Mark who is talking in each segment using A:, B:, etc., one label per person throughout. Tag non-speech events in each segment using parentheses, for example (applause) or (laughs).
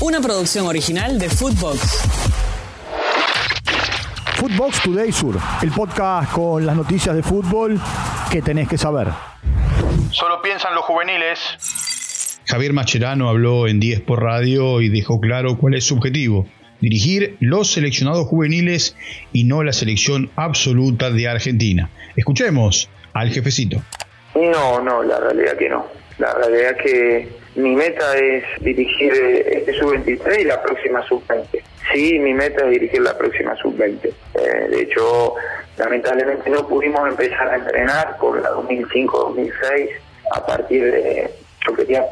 A: Una producción original de Footbox.
B: Footbox Today Sur, el podcast con las noticias de fútbol que tenés que saber.
C: Solo piensan los juveniles.
D: Javier Macherano habló en 10 por radio y dejó claro cuál es su objetivo. Dirigir los seleccionados juveniles y no la selección absoluta de Argentina. Escuchemos al jefecito.
E: No, no, la realidad que no. La realidad que mi meta es dirigir este sub-23 y la próxima sub-20. Sí, mi meta es dirigir la próxima sub-20. Eh, de hecho, lamentablemente no pudimos empezar a entrenar por la 2005-2006 a partir de yo quería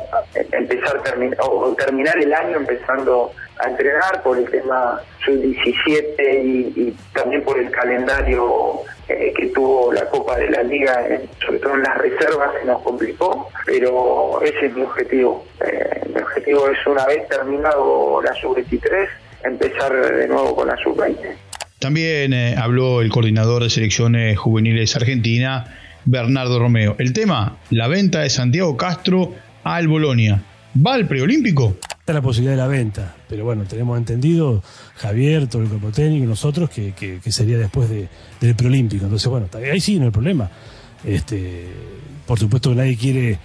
E: empezar o terminar el año empezando a entrenar por el tema sub-17 y, también por el calendario eh, que tuvo la Copa de la Liga, sobre todo en las reservas se nos complicó, pero ese es mi objetivo. Eh, mi objetivo es una vez terminado la sub-23, empezar de nuevo con la sub-20.
D: También eh, habló el coordinador de selecciones juveniles argentina, Bernardo Romeo. El tema, la venta de Santiago Castro al Bolonia. ¿Va al preolímpico?
F: Está la posibilidad de la venta, pero bueno, tenemos entendido, Javier, todo el cuerpo técnico, nosotros, que, sería después del preolímpico. Entonces, bueno, ahí sí, no hay problema. Este, por supuesto que nadie quiere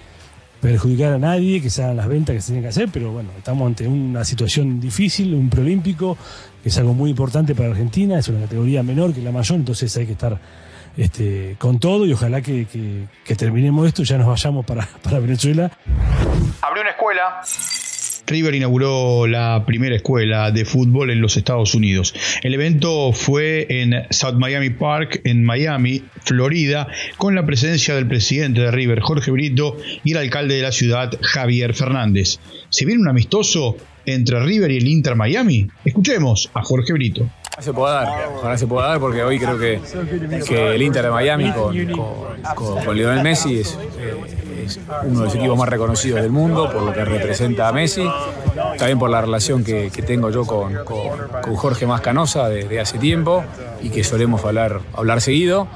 F: perjudicar a nadie, que se hagan las ventas que se tienen que hacer, pero bueno, estamos ante una situación difícil, un preolímpico, que es algo muy importante para Argentina, es una categoría menor que la mayor, entonces hay que estar este, con todo y ojalá que, terminemos esto y ya nos vayamos para, (laughs) para Venezuela.
C: Abrió una escuela
D: River inauguró la primera escuela de fútbol en los Estados Unidos. El evento fue en South Miami Park, en Miami, Florida, con la presencia del presidente de River, Jorge Brito, y el alcalde de la ciudad, Javier Fernández. ¿Se viene un amistoso entre River y el Inter Miami? Escuchemos a Jorge Brito.
G: Se puede dar, ojalá se pueda dar porque hoy creo que, que el Inter de Miami con, con, Lionel Messi es, uno de los equipos más reconocidos del mundo por lo que representa a Messi, también por la relación que, tengo yo con, Jorge Mascanosa de, hace tiempo y que solemos hablar, hablar seguido,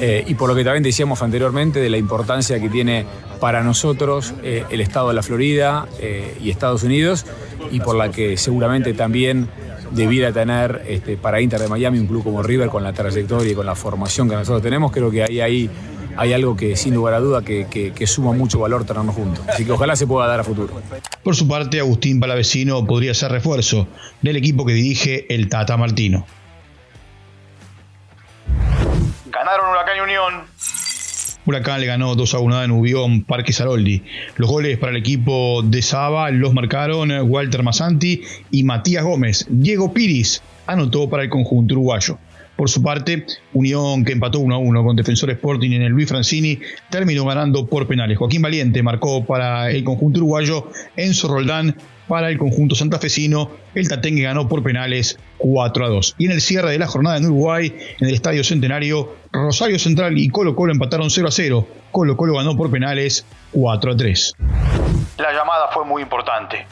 G: eh, y por lo que también decíamos anteriormente de la importancia que tiene para nosotros eh, el estado de la Florida eh, y Estados Unidos, y por la que seguramente también debiera tener este, para Inter de Miami un club como River con la trayectoria y con la formación que nosotros tenemos, creo que ahí hay hay algo que sin lugar a duda que, suma mucho valor tenernos juntos. Así que ojalá se pueda dar a futuro.
D: Por su parte, Agustín Palavecino podría ser refuerzo del equipo que dirige el Tata Martino.
C: Ganaron Huracán y Unión.
D: Huracán le ganó 2 a 1 a Nubión, Parque Saroldi. Los goles para el equipo de Saba los marcaron Walter Masanti y Matías Gómez. Diego Piris anotó para el conjunto uruguayo. Por su parte, Unión, que empató 1 a 1 con Defensor Sporting en el Luis Francini, terminó ganando por penales. Joaquín Valiente marcó para el conjunto uruguayo, Enzo Roldán para el conjunto santafesino, el Tatengue ganó por penales 4 a 2. Y en el cierre de la jornada en Uruguay, en el Estadio Centenario, Rosario Central y Colo Colo empataron 0 a 0. Colo Colo ganó por penales 4 a 3.
C: La llamada fue muy importante.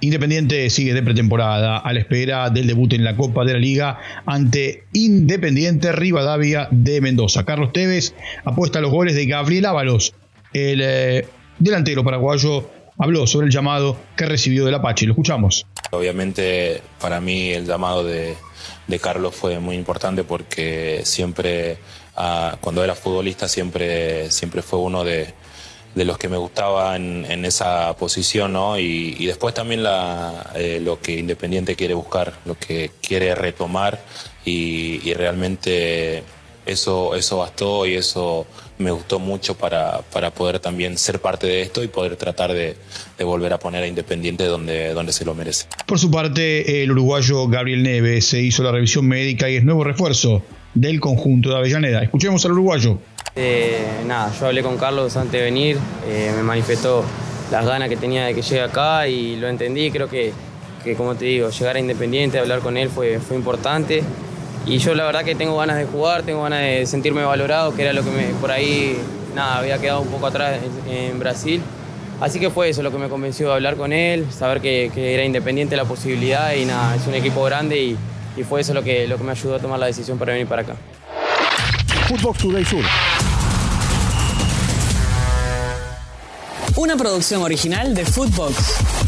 D: Independiente sigue de pretemporada a la espera del debut en la Copa de la Liga ante Independiente Rivadavia de Mendoza. Carlos Tevez apuesta a los goles de Gabriel Ábalos. El eh, delantero paraguayo habló sobre el llamado que recibió del Apache. Lo escuchamos.
H: Obviamente para mí el llamado de, Carlos fue muy importante porque siempre, ah, cuando era futbolista, siempre, siempre fue uno de de los que me gustaba en, esa posición, ¿no? Y, después también la, eh, lo que Independiente quiere buscar, lo que quiere retomar y, realmente eso, eso bastó y eso me gustó mucho para, para, poder también ser parte de esto y poder tratar de, volver a poner a Independiente donde, donde se lo merece.
D: Por su parte, el uruguayo Gabriel Neves se hizo la revisión médica y es nuevo refuerzo del conjunto de Avellaneda. Escuchemos al uruguayo.
I: Eh, nada, yo hablé con Carlos antes de venir, eh, me manifestó las ganas que tenía de que llegue acá y lo entendí. Creo que, como te digo, llegar a Independiente, hablar con él fue, fue importante. Y yo la verdad que tengo ganas de jugar, tengo ganas de sentirme valorado, que era lo que me, por ahí nada, había quedado un poco atrás en, Brasil. Así que fue eso lo que me convenció de hablar con él, saber que, era independiente la posibilidad y nada, es un equipo grande y, y, fue eso lo que, lo que me ayudó a tomar la decisión para venir para acá.
B: Footbox Today Sur.
A: Una producción original de Footbox.